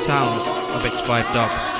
sounds of X5 Dubs.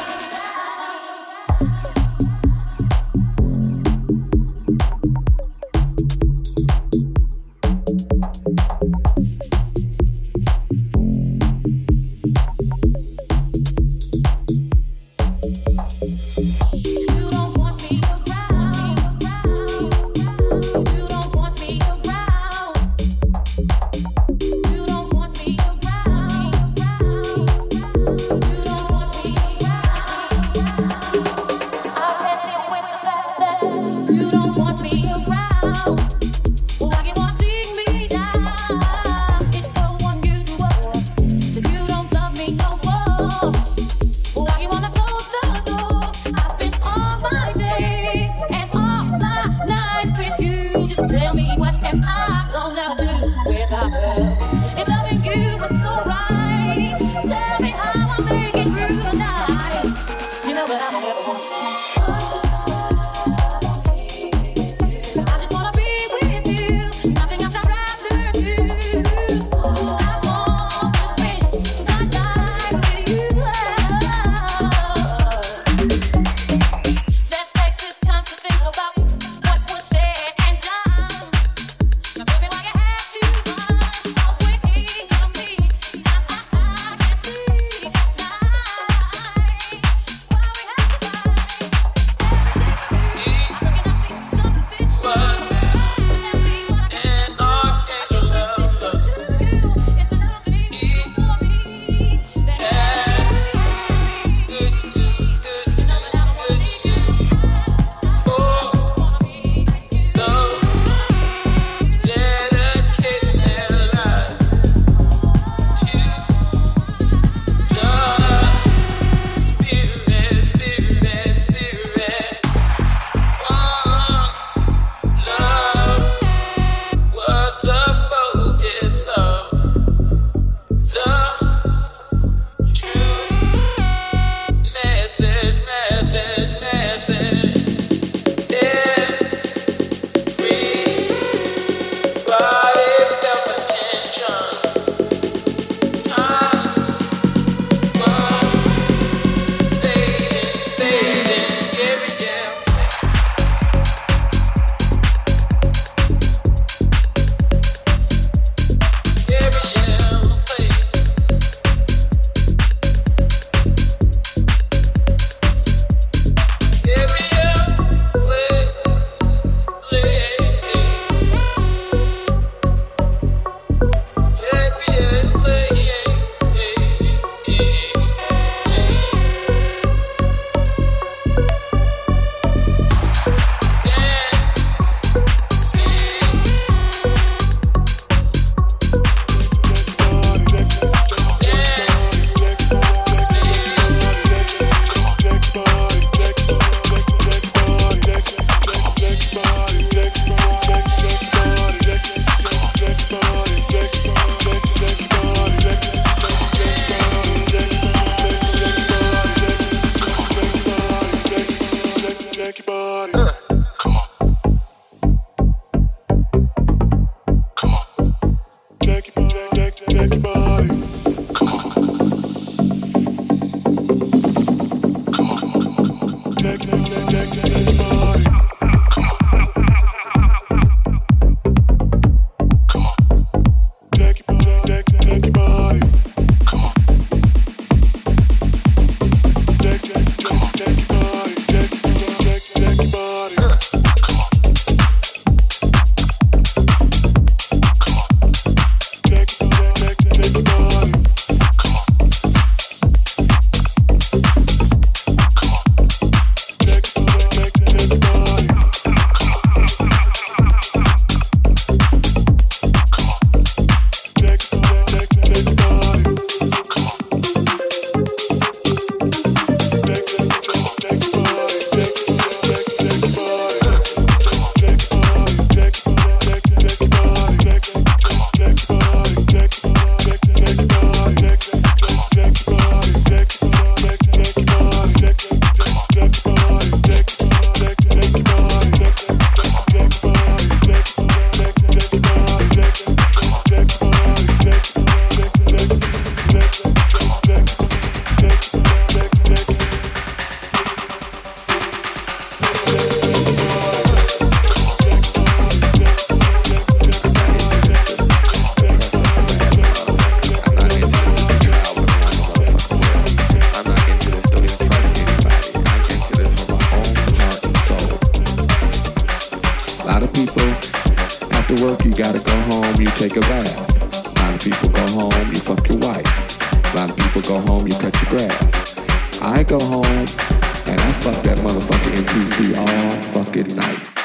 Work, you gotta go home, you take a bath. A lot of people go home, you fuck your wife. A lot of people go home, you cut your grass. I go home and I fuck that motherfucking MPC all fucking night.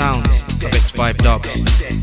sounds of X5 Dubs.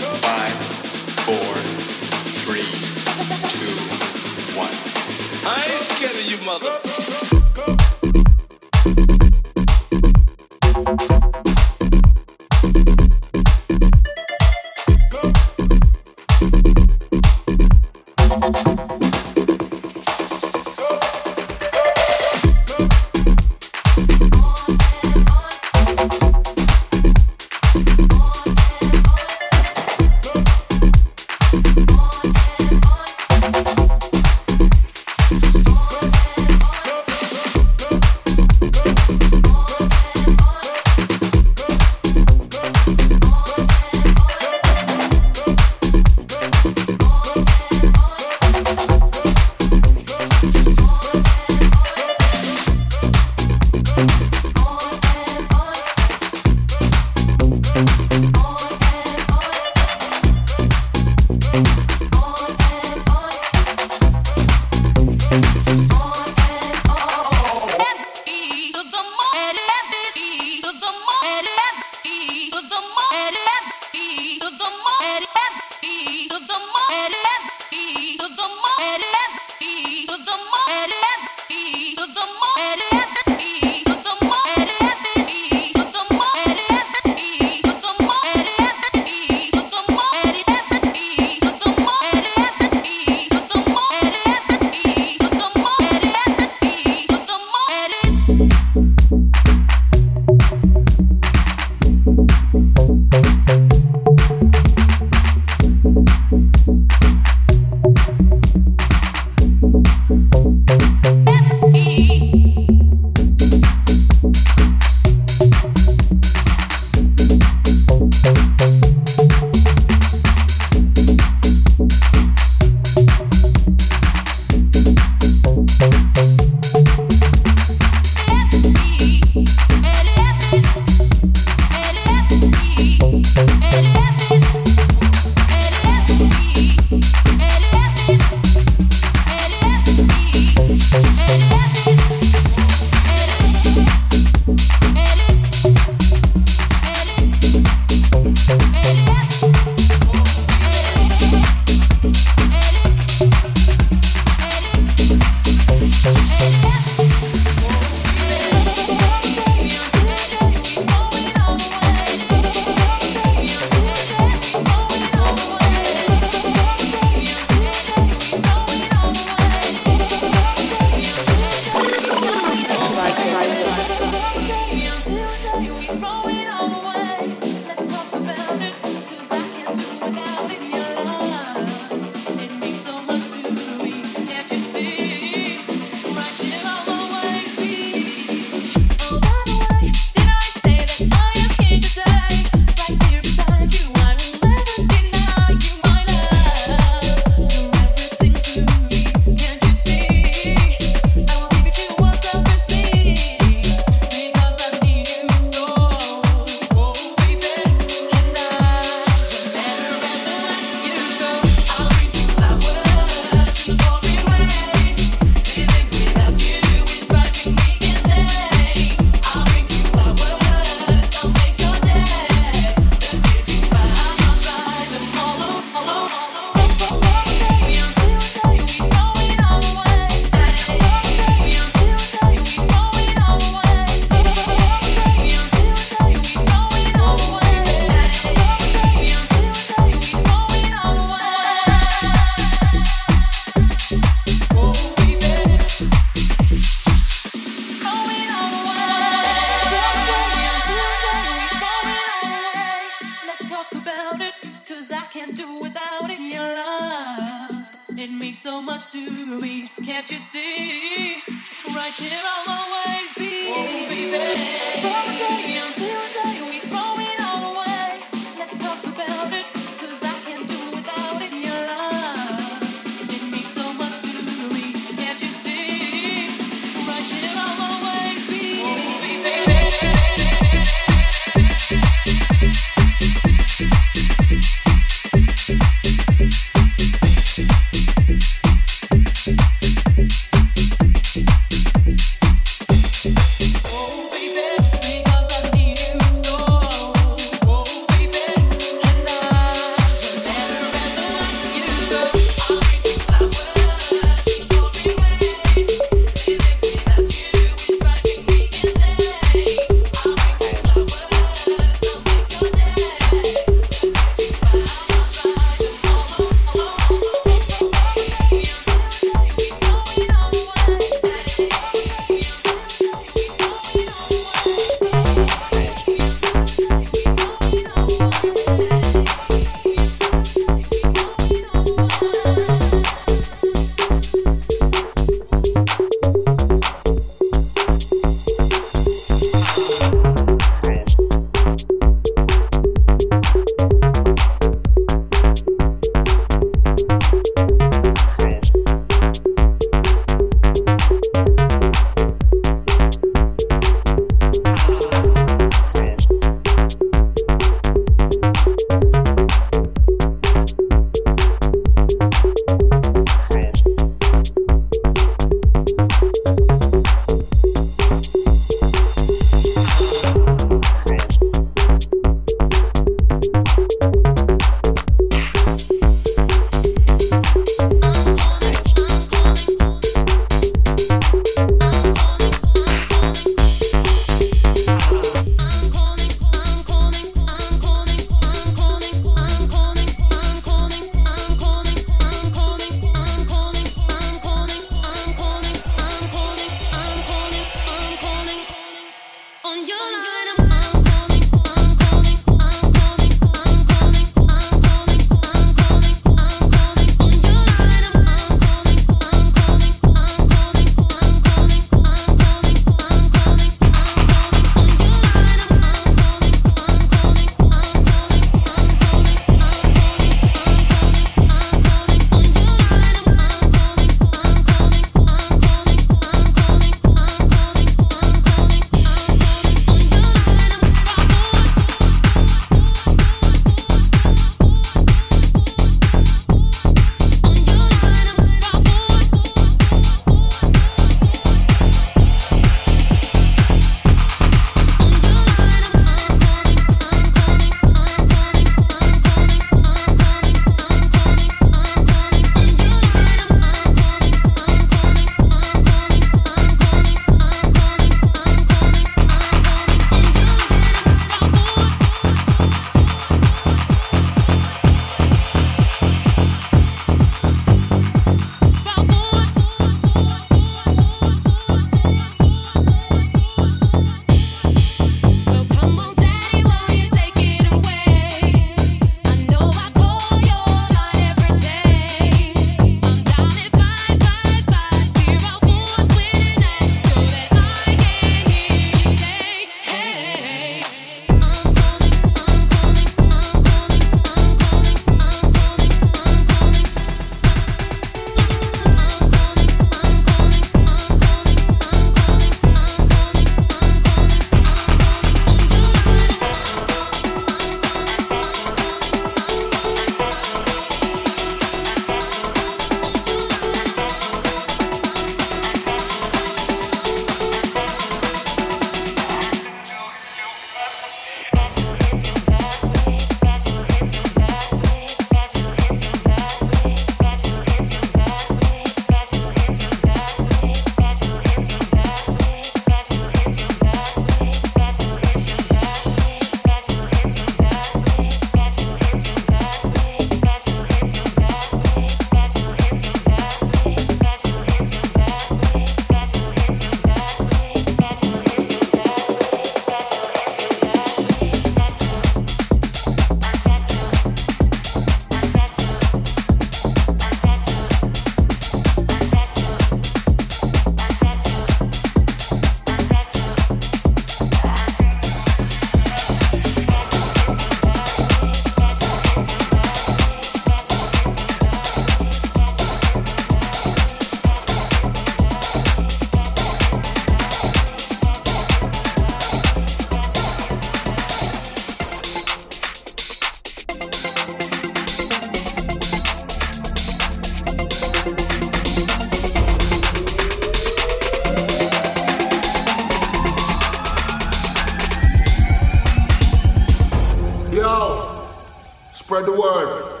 Word.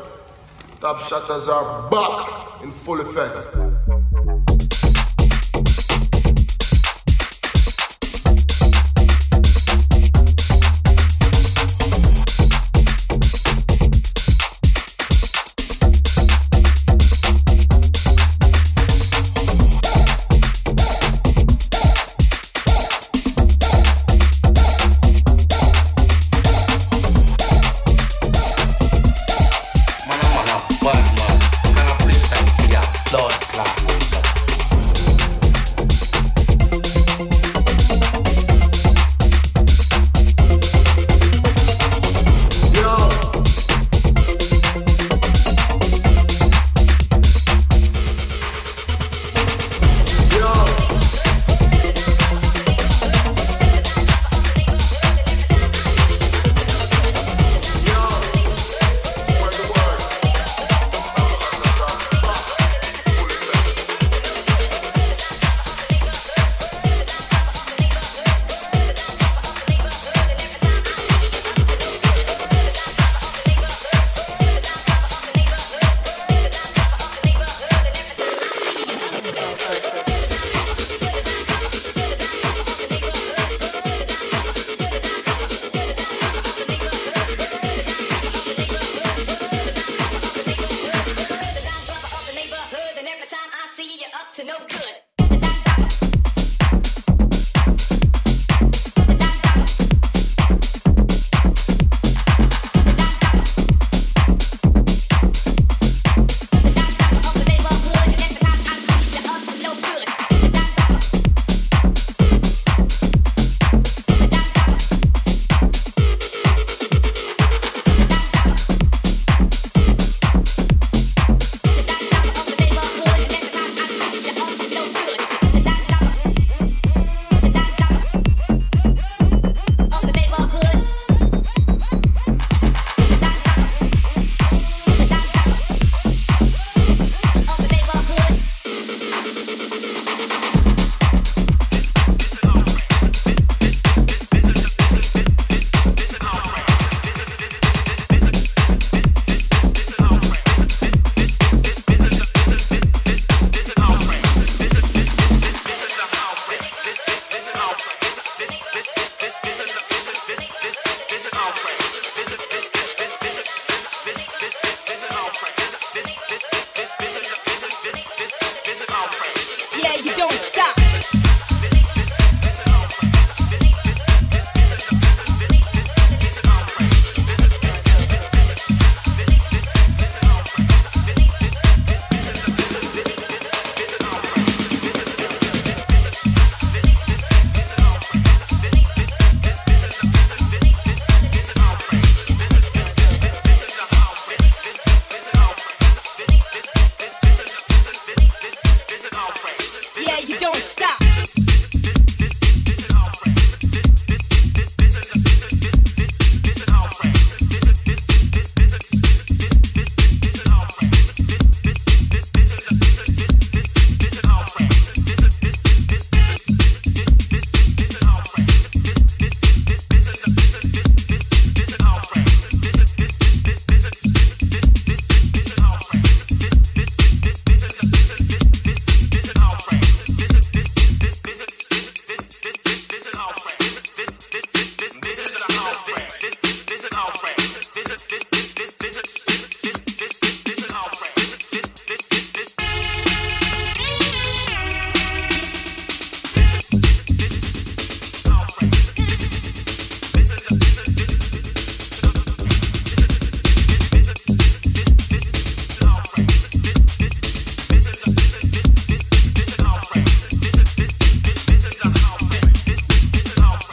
Top shutters are back in full effect.